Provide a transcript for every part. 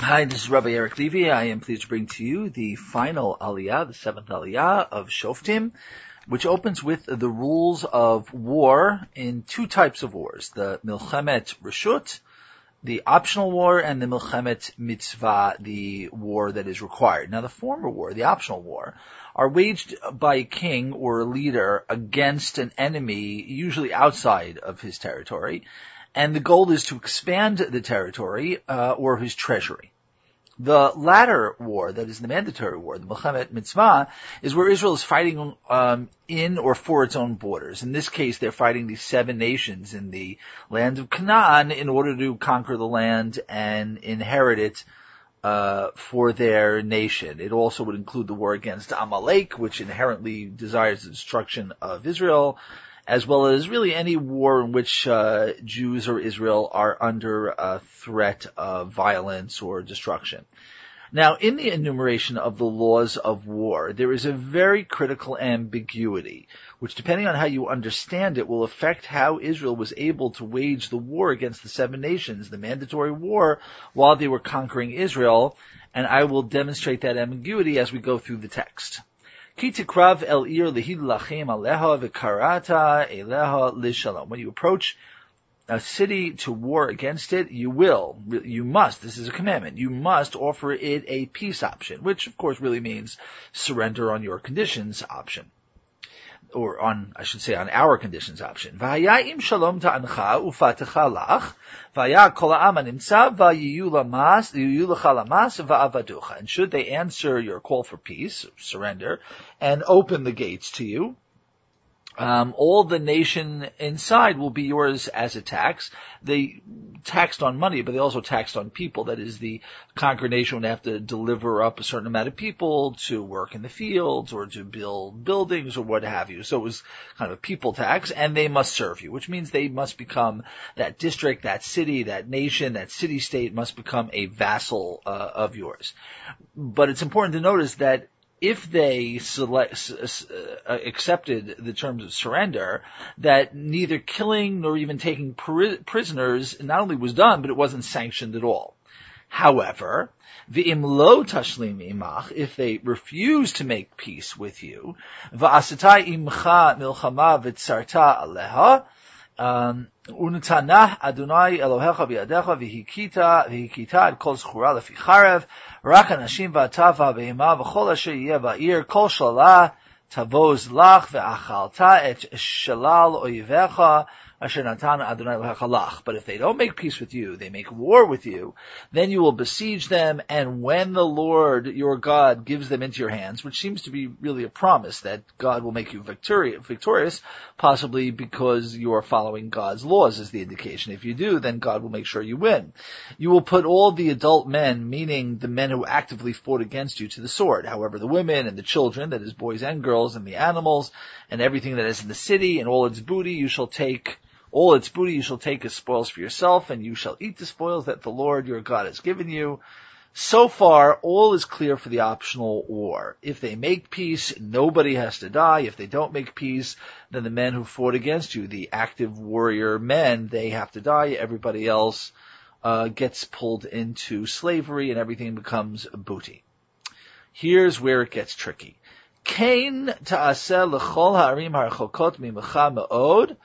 Hi, this is Rabbi Eric Levy. I am pleased to bring to you the final Aliyah, the seventh Aliyah of Shoftim, which opens with the rules of war in two types of wars, the Milchemet Rishut, the optional war, and the Milchemet Mitzvah, the war that is required. Now the former war, the optional war, are waged by a king or a leader against an enemy, usually outside of his territory, and the goal is to expand the territory uh, or his treasury. The latter war, that is the mandatory war, the Milchemet Mitzvah, is where Israel is fighting um, in or for its own borders. In this case, they're fighting these seven nations in the land of Canaan in order to conquer the land and inherit it uh, for their nation. It also would include the war against Amalek, which inherently desires the destruction of Israel, as well as really any war in which uh, Jews or Israel are under a threat of violence or destruction. Now, in the enumeration of the laws of war, there is a very critical ambiguity, which depending on how you understand it will affect how Israel was able to wage the war against the seven nations, the mandatory war, while they were conquering Israel, and I will demonstrate that ambiguity as we go through the text. When you approach a city to war against it, you will, you must, this is a commandment, you must offer it a peace option, which of course really means surrender on your conditions option. Or on, I should say, on our conditions option. Im shalom ta'ancha ufatecha lach, kol. And should they answer your call for peace, surrender, and open the gates to you, um, all the nation inside will be yours as a tax. They taxed on money, but they also taxed on people. That is, the conquered nation would have to deliver up a certain amount of people to work in the fields or to build buildings or what have you. So it was kind of a people tax, and they must serve you, which means they must become that district, that city, that nation, that city state must become a vassal uh, of yours. But it's important to notice that if they select, uh, accepted the terms of surrender, that neither killing nor even taking prisoners not only was done, but it wasn't sanctioned at all. However, the imlo tashlim imach, if they refuse to make peace with you, va'asitai imcha milchama v'tzarta aleha, um, Untanah Adonai Elohecha bi'adecha v'hikita v'hikita et kol zchura lefi charev rak anashim v'atava v'hema v'chol asher yeh ba'ir kol shalah tavoz lach v'achalta et shalal oivecha but if they don't make peace with you, they make war with you, then you will besiege them. And when the Lord your God gives them into your hands, which seems to be really a promise that God will make you victorious, possibly because you are following God's laws is the indication. If you do, then God will make sure you win. You will put all the adult men, meaning the men who actively fought against you, to the sword. However, the women and the children, that is boys and girls and the animals and everything that is in the city and all its booty, you shall take all its booty you shall take as spoils for yourself, and you shall eat the spoils that the Lord your God has given you. So far, all is clear for the optional war. If they make peace, nobody has to die. If they don't make peace, then the men who fought against you, the active warrior men, they have to die. Everybody else uh, gets pulled into slavery, and everything becomes booty. Here's where it gets tricky. Ta'aseh l'chol ha'arim mimecha me'od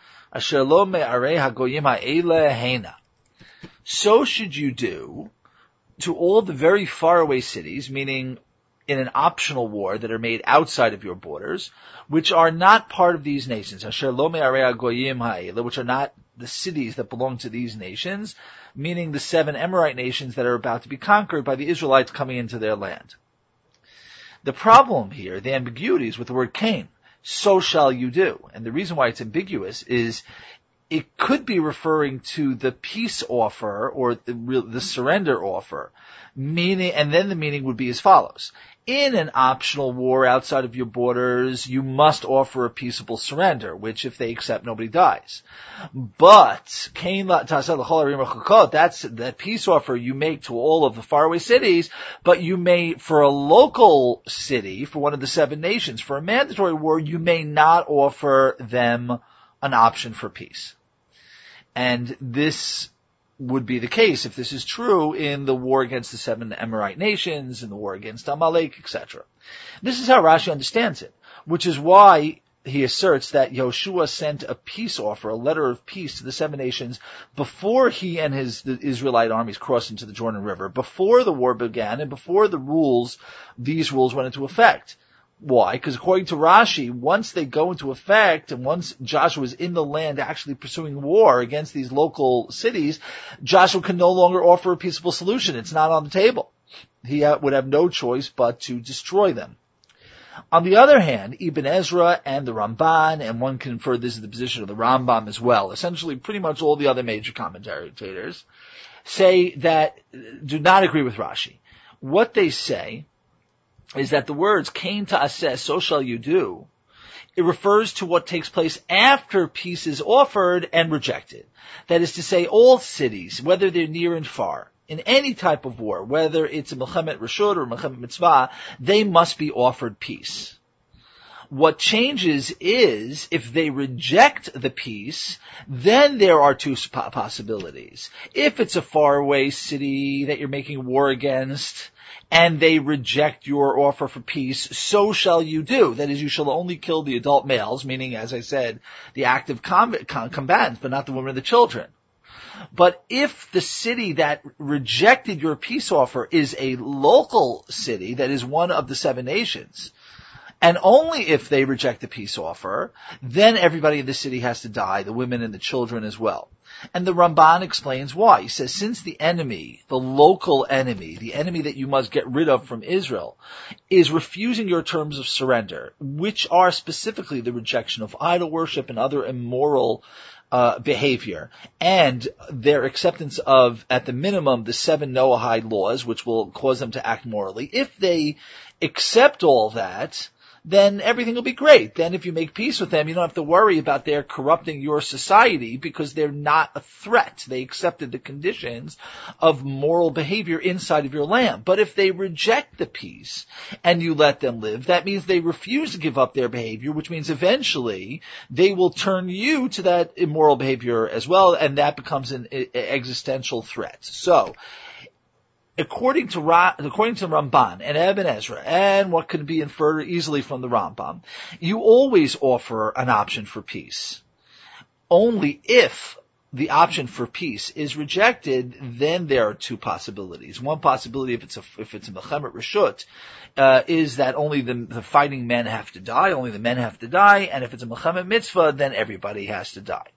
So should you do to all the very faraway cities, meaning in an optional war that are made outside of your borders, which are not part of these nations, which are not the cities that belong to these nations, meaning the seven Amorite nations that are about to be conquered by the Israelites coming into their land. The problem here, the ambiguities with the word ken so shall you do. And the reason why it's ambiguous is it could be referring to the peace offer or the, the surrender offer, meaning, and then the meaning would be as follows in an optional war outside of your borders, you must offer a peaceable surrender, which if they accept, nobody dies. But, that's the peace offer you make to all of the faraway cities, but you may, for a local city, for one of the seven nations, for a mandatory war, you may not offer them an option for peace. And this would be the case if this is true in the war against the seven Amorite nations, in the war against Amalek, etc. This is how Rashi understands it, which is why he asserts that Yoshua sent a peace offer, a letter of peace to the seven nations before he and his Israelite armies crossed into the Jordan River, before the war began and before the rules, these rules went into effect. Why? Because according to Rashi, once they go into effect and once Joshua is in the land actually pursuing war against these local cities, Joshua can no longer offer a peaceable solution. It's not on the table. He would have no choice but to destroy them. On the other hand, Ibn Ezra and the Ramban, and one can infer this is the position of the Rambam as well, essentially pretty much all the other major commentators, say that, do not agree with Rashi. What they say is that the words ken ta'aseh, so shall you do, it refers to what takes place after peace is offered and rejected. That is to say, all cities, whether they're near and far, in any type of war, whether it's a Milchemet Rishut or Milchemet Mitzvah, they must be offered peace. What changes is if they reject the peace, then there are two possibilities. If it's a faraway city that you're making war against, and they reject your offer for peace, so shall you do. That is, you shall only kill the adult males, meaning, as I said, the active combatants, but not the women and the children. But if the city that rejected your peace offer is a local city that is one of the seven nations, and only if they reject the peace offer, then everybody in the city has to die, the women and the children as well. And the Ramban explains why. He says, since the enemy, the local enemy, the enemy that you must get rid of from Israel, is refusing your terms of surrender, which are specifically the rejection of idol worship and other immoral uh, behavior and their acceptance of, at the minimum, the seven Noahide laws, which will cause them to act morally. If they accept all that, then everything will be great. Then if you make peace with them, you don't have to worry about their corrupting your society because they're not a threat. They accepted the conditions of moral behavior inside of your land. But if they reject the peace and you let them live, that means they refuse to give up their behavior, which means eventually they will turn you to that immoral behavior as well, and that becomes an existential threat. So, according to Ra, according to Ramban and Ibn Ezra, and what can be inferred easily from the Rambam, you always offer an option for peace. Only if the option for peace is rejected, then there are two possibilities. One possibility, if it's a if it's a mechemet reshut, uh, is that only the, the fighting men have to die, only the men have to die, and if it's a mechemet mitzvah, then everybody has to die.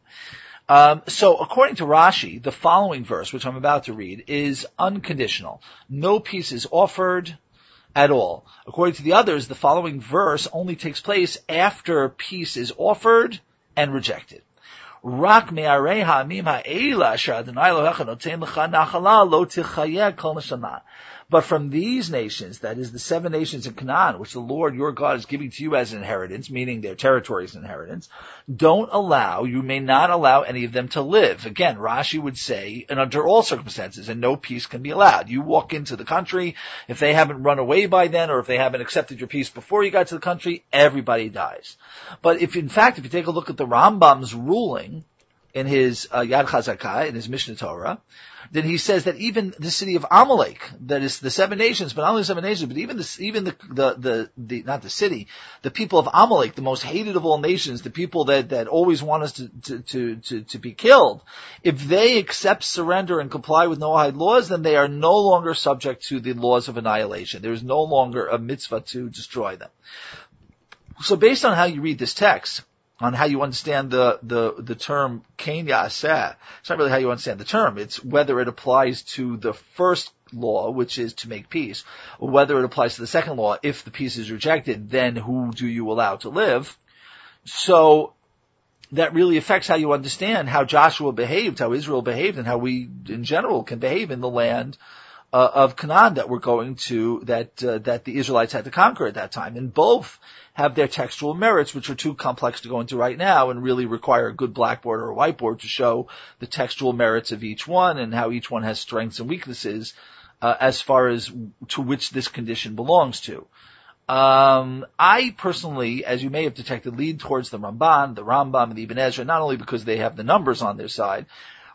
Um, so according to Rashi, the following verse, which I'm about to read, is unconditional. No peace is offered at all. According to the others, the following verse only takes place after peace is offered and rejected. Rak me'areha lo. But from these nations, that is the seven nations in Canaan, which the Lord your God is giving to you as an inheritance, meaning their territory's inheritance, don't allow, you may not allow any of them to live. Again, Rashi would say, and under all circumstances, and no peace can be allowed. You walk into the country, if they haven't run away by then, or if they haven't accepted your peace before you got to the country, everybody dies. But if in fact, if you take a look at the Rambam's ruling, in his uh, Yad Chazakah, in his Mishneh Torah, then he says that even the city of Amalek, that is the seven nations, but not only the seven nations, but even the, even the, the, the, the, not the city, the people of Amalek, the most hated of all nations, the people that, that always want us to, to, to, to, to be killed, if they accept surrender and comply with Noahide laws, then they are no longer subject to the laws of annihilation. There is no longer a mitzvah to destroy them. So based on how you read this text, on how you understand the, the, the term Yaseh. It's not really how you understand the term. It's whether it applies to the first law, which is to make peace, or whether it applies to the second law. If the peace is rejected, then who do you allow to live? So that really affects how you understand how Joshua behaved, how Israel behaved, and how we in general can behave in the land uh, of Canaan that we're going to, that, uh, that the Israelites had to conquer at that time. And both have their textual merits, which are too complex to go into right now and really require a good blackboard or a whiteboard to show the textual merits of each one and how each one has strengths and weaknesses, uh, as far as to which this condition belongs to. Um, I personally, as you may have detected, lead towards the Ramban, the Rambam, and the Ibn Ezra, not only because they have the numbers on their side,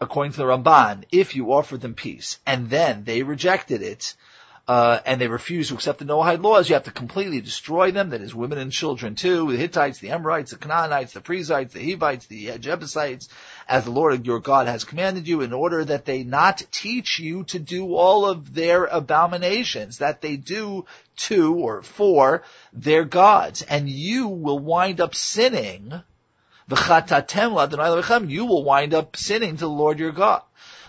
according to the Ramban, if you offer them peace and then they rejected it, uh, and they refuse to accept the Noahide laws, you have to completely destroy them. That is, women and children too, the Hittites, the Amorites, the Canaanites, the Perizzites, the Hivites, the Jebusites, as the Lord your God has commanded you, in order that they not teach you to do all of their abominations that they do to or for their gods, and you will wind up sinning. You will wind up sinning to the Lord your God.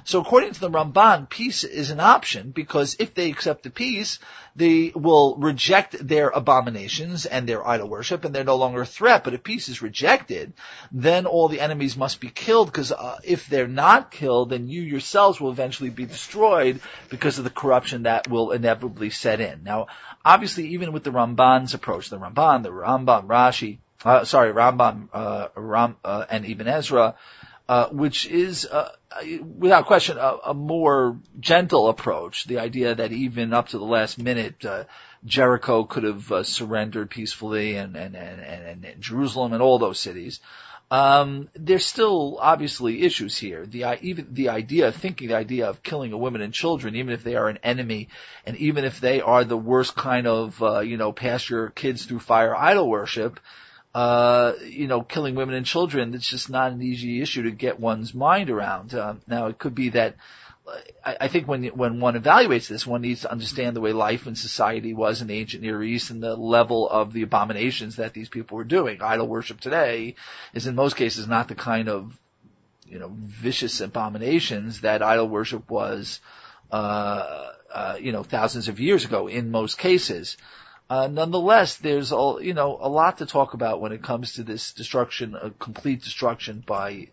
So according to the Ramban, peace is an option because if they accept the peace, they will reject their abominations and their idol worship and they're no longer a threat. But if peace is rejected, then all the enemies must be killed because uh, if they're not killed, then you yourselves will eventually be destroyed because of the corruption that will inevitably set in. Now, obviously, even with the Ramban's approach, the Ramban, the Ramban, Rashi, uh, sorry, Rambam, uh, Ram, uh, and Ibn Ezra, uh, which is, uh, without question, a, a, more gentle approach. The idea that even up to the last minute, uh, Jericho could have uh, surrendered peacefully, and and, and and, Jerusalem and all those cities. Um, there's still obviously issues here. The even the idea of thinking the idea of killing a women and children, even if they are an enemy, and even if they are the worst kind of uh, you know pass your kids through fire idol worship uh, you know, killing women and children, it's just not an easy issue to get one's mind around. Uh, now, it could be that I, I think when when one evaluates this, one needs to understand the way life and society was in the ancient Near East and the level of the abominations that these people were doing. Idol worship today is in most cases not the kind of you know vicious abominations that idol worship was, uh, uh, you know, thousands of years ago in most cases. Uh, nonetheless, there's a, you know, a lot to talk about when it comes to this destruction, a complete destruction by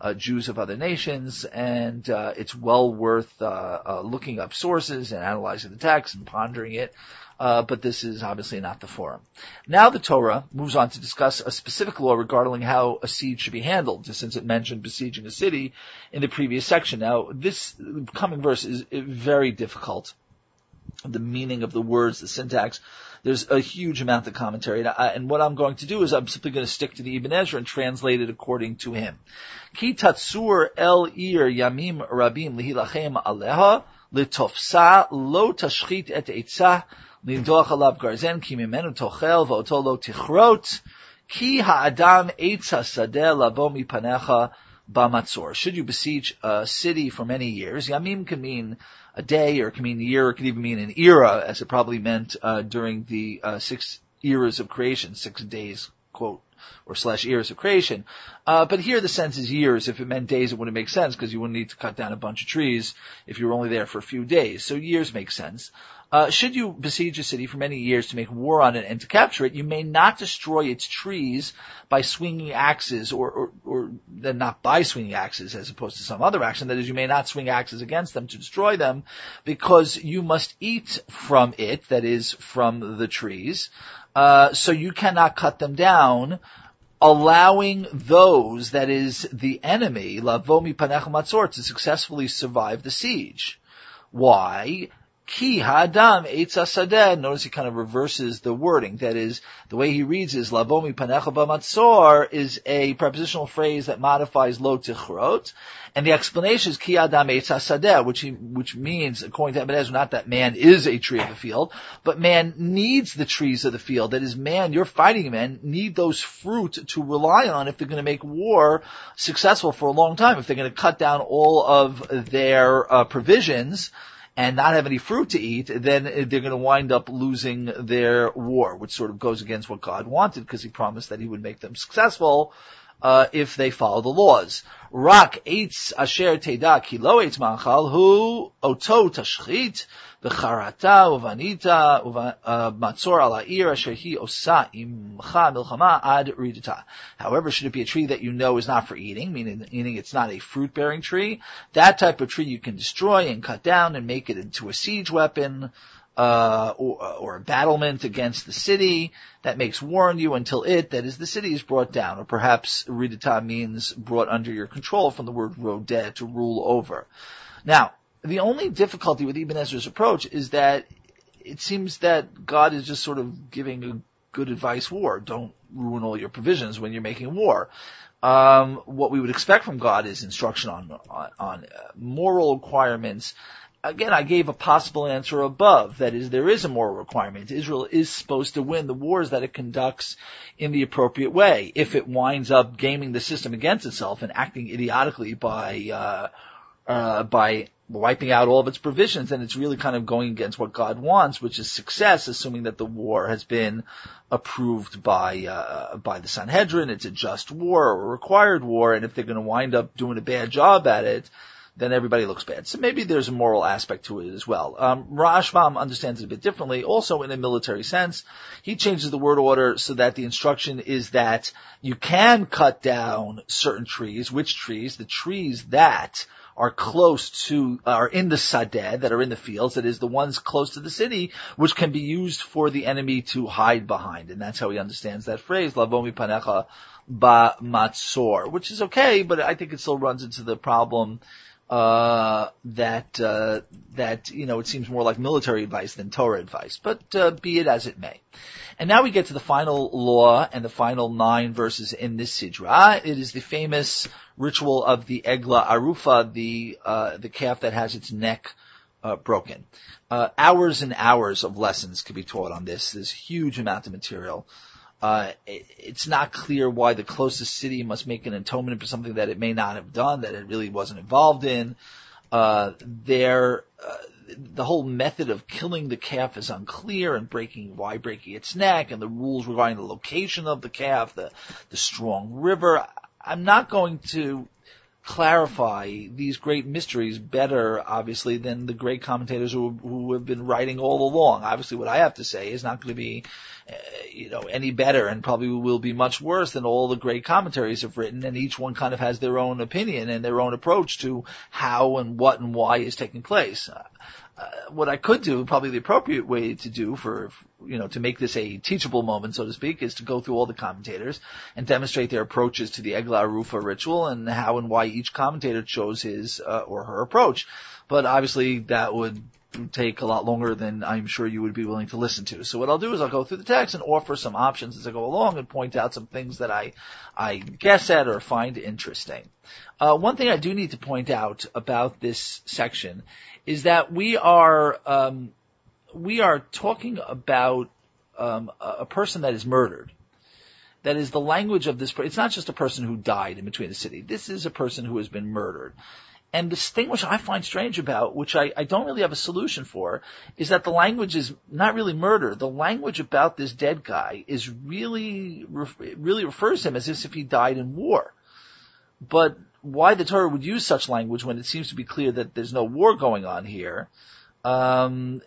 uh, Jews of other nations, and uh, it's well worth uh, uh, looking up sources and analyzing the text and pondering it. But this is obviously not the forum. Now the Torah moves on to discuss a specific law regarding how a siege should be handled, since it mentioned besieging a city in the previous section. Now this coming verse is very difficult. The meaning of the words, the syntax there's a huge amount of commentary. And, I, and what I'm going to do is I'm simply going to stick to the Ibn Ezra and translate it according to him. Ki tatsur el ir yamim rabim lihilachem aleha litofsa lo tashchit et lindoch alav garzen ki mimenu tochel v'oto lo tichrot ki ha'adam sadeh lavo mipanecha. Should you besiege a city for many years, yamim can mean a day, or it can mean a year, or it can even mean an era, as it probably meant uh, during the uh, six eras of creation, six days, quote, or slash eras of creation. Uh, but here the sense is years. If it meant days, it wouldn't make sense because you wouldn't need to cut down a bunch of trees if you were only there for a few days. So years make sense. Uh, should you besiege a city for many years to make war on it and to capture it, you may not destroy its trees by swinging axes, or, or, or then not by swinging axes as opposed to some other action. That is, you may not swing axes against them to destroy them, because you must eat from it. That is, from the trees. Uh, so you cannot cut them down allowing those, that is the enemy, lavomi panech matzor, to successfully survive the siege. Why? Ki hadam eitzasadeh. Notice he kind of reverses the wording. That is, the way he reads is lavomi panecha b'matzor is a prepositional phrase that modifies lo tichrot, and the explanation is ki adam eitzasadeh, which he, which means, according to Ibn not that man is a tree of the field, but man needs the trees of the field. That is, man, your fighting men need those fruit to rely on if they're going to make war successful for a long time. If they're going to cut down all of their uh, provisions and not have any fruit to eat, then they're going to wind up losing their war, which sort of goes against what God wanted because he promised that he would make them successful. Uh, if they follow the laws. Rak eitz asher teda kilo eitz manchal hu oto tashchit v'charata uvanita uh, matzor ala ir asher hi osa imcha milchama ad ridita. However, should it be a tree that you know is not for eating, meaning, meaning it's not a fruit-bearing tree, that type of tree you can destroy and cut down and make it into a siege weapon, uh, or, or, a battlement against the city that makes war on you until it, that is the city, is brought down. Or perhaps ridita means brought under your control from the word rodeh, to rule over. Now, the only difficulty with Ibn Ezra's approach is that it seems that God is just sort of giving a good advice war. Don't ruin all your provisions when you're making war. Um, what we would expect from God is instruction on, on, on uh, moral requirements again, I gave a possible answer above. That is, there is a moral requirement. Israel is supposed to win the wars that it conducts in the appropriate way. If it winds up gaming the system against itself and acting idiotically by, uh, uh, by wiping out all of its provisions, then it's really kind of going against what God wants, which is success, assuming that the war has been approved by uh, by the Sanhedrin. It's a just war or a required war, and if they're going to wind up doing a bad job at it, then everybody looks bad. So maybe there's a moral aspect to it as well. Um, Rashbam understands it a bit differently, also in a military sense. He changes the word order so that the instruction is that you can cut down certain trees. Which trees? The trees that are close to, are in the sadeh, that are in the fields, that is the ones close to the city, which can be used for the enemy to hide behind. And that's how he understands that phrase, lavomi panecha ba matzor, which is okay, but I think it still runs into the problem uh, that uh, that you know it seems more like military advice than Torah advice. But uh, be it as it may. And now we get to the final law and the final nine verses in this sidra. It is the famous ritual of the egla arufa, the uh, the calf that has its neck uh, broken. Uh, hours and hours of lessons could be taught on this. There's a huge amount of material. Uh, it, it's not clear why the closest city must make an atonement for something that it may not have done, that it really wasn't involved in. Uh, there, uh, the whole method of killing the calf is unclear and breaking, why breaking its neck and the rules regarding the location of the calf, the, the strong river. I'm not going to clarify these great mysteries better, obviously, than the great commentators who, who have been writing all along. Obviously, what I have to say is not going to be uh, you know, any better and probably will be much worse than all the great commentaries have written and each one kind of has their own opinion and their own approach to how and what and why is taking place. Uh, what I could do, probably the appropriate way to do for, you know, to make this a teachable moment, so to speak, is to go through all the commentators and demonstrate their approaches to the Eglah Rufa ritual and how and why each commentator chose his uh, or her approach. But obviously that would take a lot longer than I'm sure you would be willing to listen to. So what I'll do is I'll go through the text and offer some options as I go along and point out some things that I, I guess at or find interesting. Uh, one thing I do need to point out about this section is that we are, um, we are talking about um, a person that is murdered. That is the language of this. It's not just a person who died in between the city. This is a person who has been murdered. And this thing which I find strange about, which I, I don't really have a solution for, is that the language is not really murder. The language about this dead guy is really, really refers to him as if he died in war. But why the Torah would use such language when it seems to be clear that there's no war going on here, um,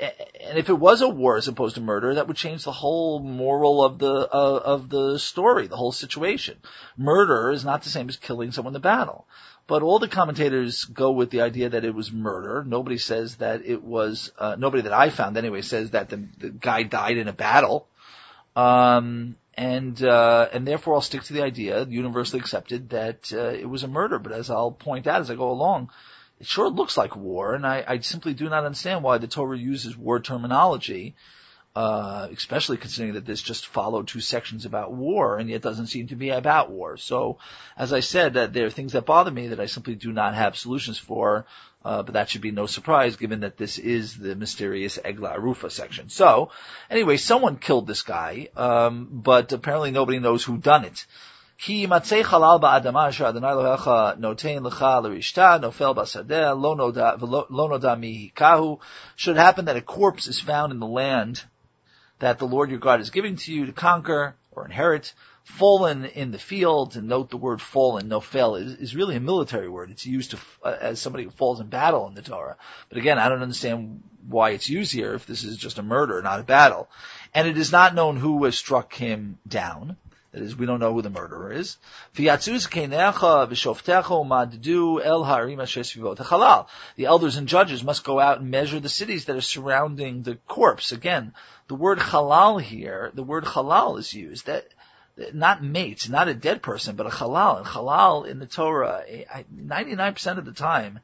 and if it was a war as opposed to murder, that would change the whole moral of the uh, of the story, the whole situation. Murder is not the same as killing someone in battle. But all the commentators go with the idea that it was murder. Nobody says that it was, uh, nobody that I found anyway says that the, the guy died in a battle. Um, and, uh, and therefore I'll stick to the idea, universally accepted, that, uh, it was a murder. But as I'll point out as I go along, it sure looks like war, and I, I simply do not understand why the Torah uses war terminology uh, especially considering that this just followed two sections about war, and yet doesn't seem to be about war. So, as I said, that there are things that bother me that I simply do not have solutions for, uh, but that should be no surprise given that this is the mysterious Egla Rufa section. So, anyway, someone killed this guy, um, but apparently nobody knows who done it. Ki. Should happen that a corpse is found in the land that the Lord your God is giving to you to conquer or inherit, fallen in the field, and note the word fallen, nofel, is, is really a military word. It's used to, uh, as somebody who falls in battle in the Torah. But again, I don't understand why it's used here if this is just a murder, not a battle. And it is not known who has struck him down. That is, we don't know who the murderer is. The elders and judges must go out and measure the cities that are surrounding the corpse. Again, the word halal here, the word halal is used. That not mates, not a dead person, but a halal. And halal in the Torah, eh, 99% of the time,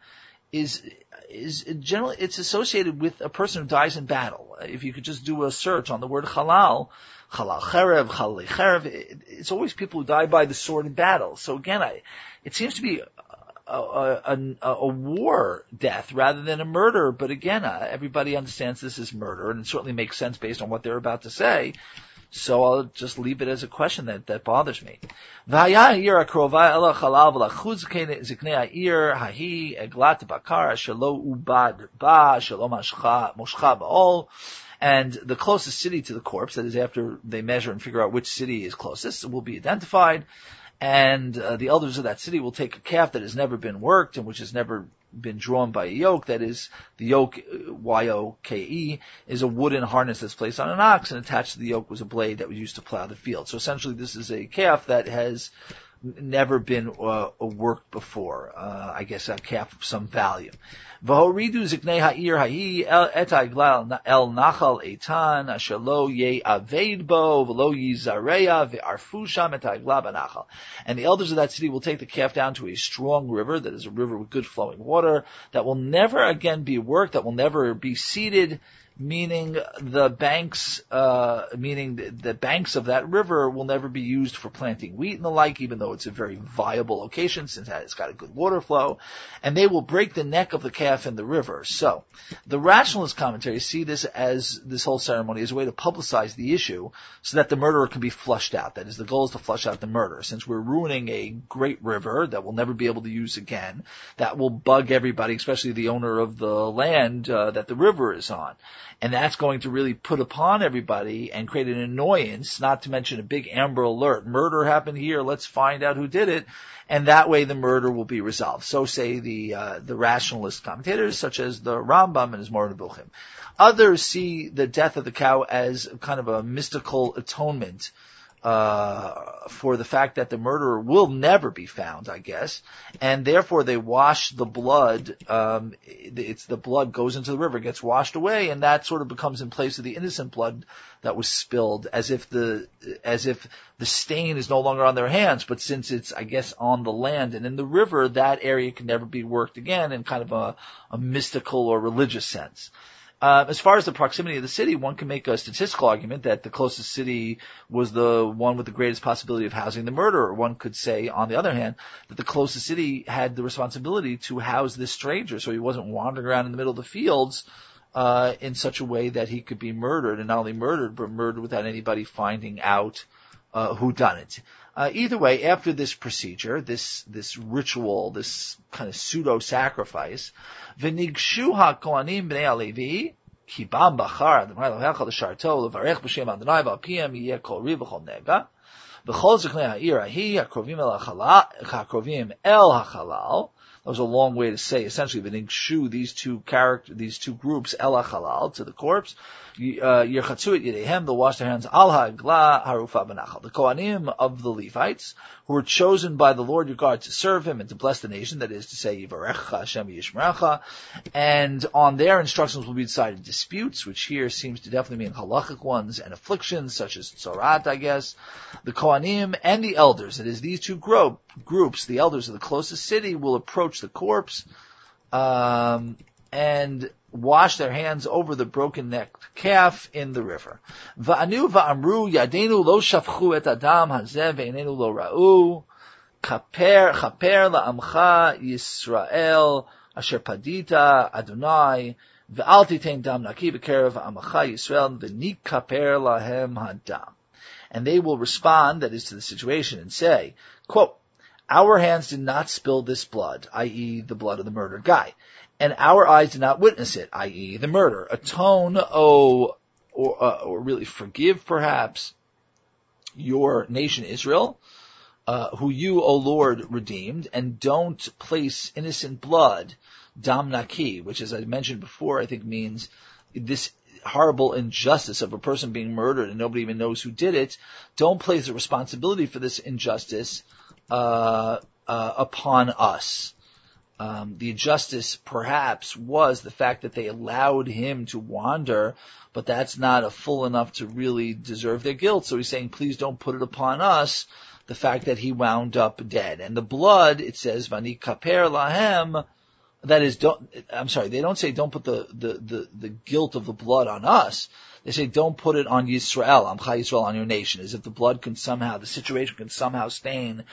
is is generally it's associated with a person who dies in battle. If you could just do a search on the word halal, halal cherev, halal cherev, it's always people who die by the sword in battle. So again, I, it seems to be a, a, a, a, war death rather than a murder. But again, uh, everybody understands this is murder, and it certainly makes sense based on what they're about to say. So I'll just leave it as a question that, that bothers me. And the closest city to the corpse, that is after they measure and figure out which city is closest, will be identified and uh, the elders of that city will take a calf that has never been worked and which has never been drawn by a yoke. That is, the yoke, uh, Y-O-K-E, is a wooden harness that's placed on an ox, and attached to the yoke was a blade that was used to plow the field. So essentially, this is a calf that has never been uh, worked before. Uh, I guess a calf of some value. V'horidu ziknei ha'ir ha'i et ha'igla el nachal eitan asher lo ye'aved bo v'lo yizareya ve'arfu sham et b'nachal. And the elders of that city will take the calf down to a strong river, that is a river with good flowing water, that will never again be worked, that will never be seeded, meaning the banks, uh, meaning the, the, banks of that river will never be used for planting wheat and the like, even though it's a very viable location since it's got a good water flow, and they will break the neck of the calf in the river. So, the rationalist commentaries see this as this whole ceremony as a way to publicize the issue so that the murderer can be flushed out. That is, the goal is to flush out the murder. Since we're ruining a great river that we'll never be able to use again, that will bug everybody, especially the owner of the land uh, that the river is on and that's going to really put upon everybody and create an annoyance, not to mention a big Amber Alert. Murder happened here, let's find out who did it, and that way the murder will be resolved. So say the, uh, the rationalist commentators, such as the Rambam and his Nevuchim. Others see the death of the cow as kind of a mystical atonement uh, for the fact that the murderer will never be found, I guess, and therefore they wash the blood. Um, it's the blood goes into the river, gets washed away, and that sort of becomes in place of the innocent blood that was spilled, as if the as if the stain is no longer on their hands, but since it's, I guess, on the land and in the river, that area can never be worked again in kind of a, a mystical or religious sense. Uh, as far as the proximity of the city, one can make a statistical argument that the closest city was the one with the greatest possibility of housing the murderer. One could say, on the other hand, that the closest city had the responsibility to house this stranger, so he wasn't wandering around in the middle of the fields uh, in such a way that he could be murdered, and not only murdered, but murdered without anybody finding out uh, who done it. Uh, either way, after this procedure, this this ritual, this kind of pseudo sacrifice, v'nigshu ha'kohanim bnei alevi ki bam bachar adonai lohecha l'sharto levarech b'shem adonai v'alpiyam yiyeh kol riv v'chol nega v'chol ziknei ha'ir ahi ha'krovim el ha'krovim el ha'chalal. That was a long way to say essentially the nigshu these two character these two groups el ha'chalal to the corpse Yerchatzu et Yedehem, they'll wash their hands al ha'gla harufa benachal. The Kohanim of the Levites, who were chosen by the Lord your God to serve Him and to bless the nation, that is to say, Yivarecha Hashem Yishmerecha, and on their instructions will be decided disputes, which here seems to definitely mean halachic ones, and afflictions, such as tzorat, I guess. The Kohanim and the elders, that is, these two group, groups, the elders of the closest city will approach the corpse, um, and wash their hands over the broken necked calf in the river. Va'anu va'amru yadenu lo shafchu et adam hazeh ve'enenu lo ra'u. Chaper, chaper la'amcha Yisrael asher padita Adonai ve'al titein dam naki b'kerev amcha Yisrael v'nikaper lahem hadam. And they will respond, that is to the situation, and say, quote, our hands did not spill this blood, i.e. the blood of the murdered guy and our eyes did not witness it, i.e. the murder. Atone, oh, or, uh, or really forgive perhaps, your nation Israel, uh, who you, O Lord, redeemed, and don't place innocent blood, dam naki, which as I mentioned before, I think means this horrible injustice of a person being murdered and nobody even knows who did it. Don't place the responsibility for this injustice uh, uh, upon us. Um, the injustice perhaps was the fact that they allowed him to wander, but that's not a full enough to really deserve their guilt. So he's saying, please don't put it upon us the fact that he wound up dead. And the blood, it says, Vani kaper lahem, that is, don't, I'm sorry, they don't say don't put the, the, the, the guilt of the blood on us. They say don't put it on Yisrael, Amcha Yisrael, on your nation, as if the blood can somehow, the situation can somehow stain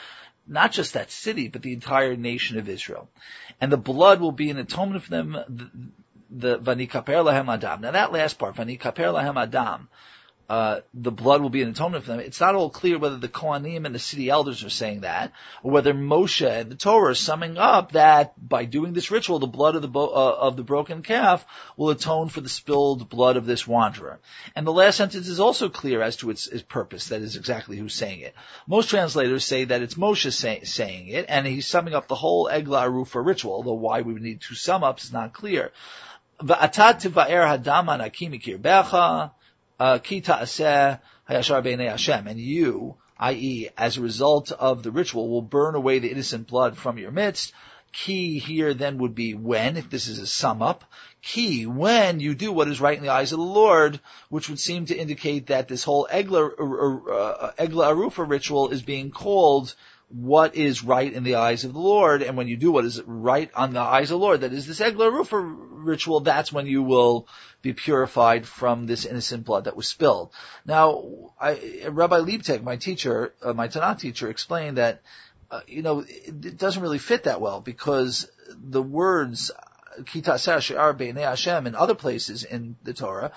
not just that city, but the entire nation of Israel. And the blood will be an atonement for them, the, the Vanikaper Lahem Adam. Now that last part, Vanikaper Lahem Adam, uh, the blood will be an atonement for them. It's not all clear whether the Kohanim and the city elders are saying that, or whether Moshe and the Torah are summing up that by doing this ritual, the blood of the bo- uh, of the broken calf will atone for the spilled blood of this wanderer. And the last sentence is also clear as to its, its purpose. That is exactly who's saying it. Most translators say that it's Moshe say, saying it, and he's summing up the whole Eglah Arufa ritual. Although why we would need two sum ups is not clear. Kita hayashar b'nei Hashem, and you, i.e., as a result of the ritual, will burn away the innocent blood from your midst. Key here then would be when, if this is a sum up. Key, when you do what is right in the eyes of the Lord, which would seem to indicate that this whole Egla, uh, uh, Egla Arufa ritual is being called what is right in the eyes of the Lord, and when you do what is right on the eyes of the Lord, that is this Egla Rufa ritual, that's when you will be purified from this innocent blood that was spilled. Now, I, Rabbi Leibtag, my teacher, uh, my Tanakh teacher, explained that, uh, you know, it, it doesn't really fit that well because the words Hashem in other places in the Torah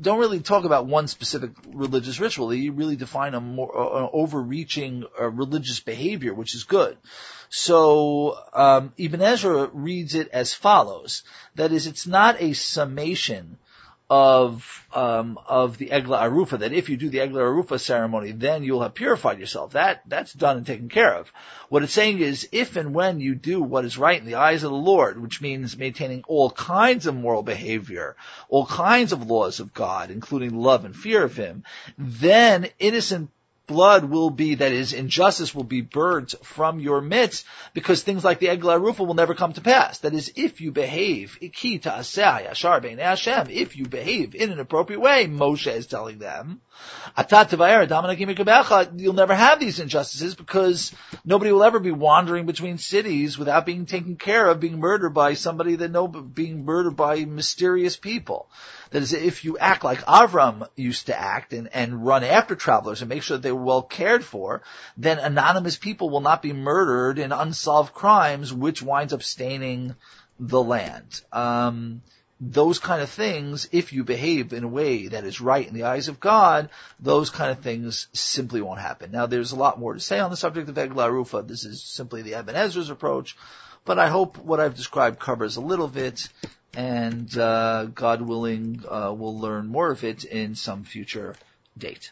don't really talk about one specific religious ritual. They really define a more uh, overreaching uh, religious behavior, which is good. So um, Ibn Ezra reads it as follows: that is, it's not a summation of um, of the Egla Arufa, that if you do the Egla Arufa ceremony, then you'll have purified yourself. That that's done and taken care of. What it's saying is, if and when you do what is right in the eyes of the Lord, which means maintaining all kinds of moral behavior, all kinds of laws of God, including love and fear of Him, then innocent blood will be, that is, injustice will be burnt from your midst, because things like the Egla Rufa will never come to pass. That is, if you behave, if you behave in an appropriate way, Moshe is telling them, you'll never have these injustices because nobody will ever be wandering between cities without being taken care of, being murdered by somebody that know, being murdered by mysterious people. That is, if you act like Avram used to act and, and run after travelers and make sure that they were well cared for, then anonymous people will not be murdered in unsolved crimes, which winds up staining the land. Um, those kind of things, if you behave in a way that is right in the eyes of God, those kind of things simply won't happen. Now, there's a lot more to say on the subject of Eglah Rufa. This is simply the Ibn Ezra's approach, but I hope what I've described covers a little bit, and uh, God willing, uh, we'll learn more of it in some future date.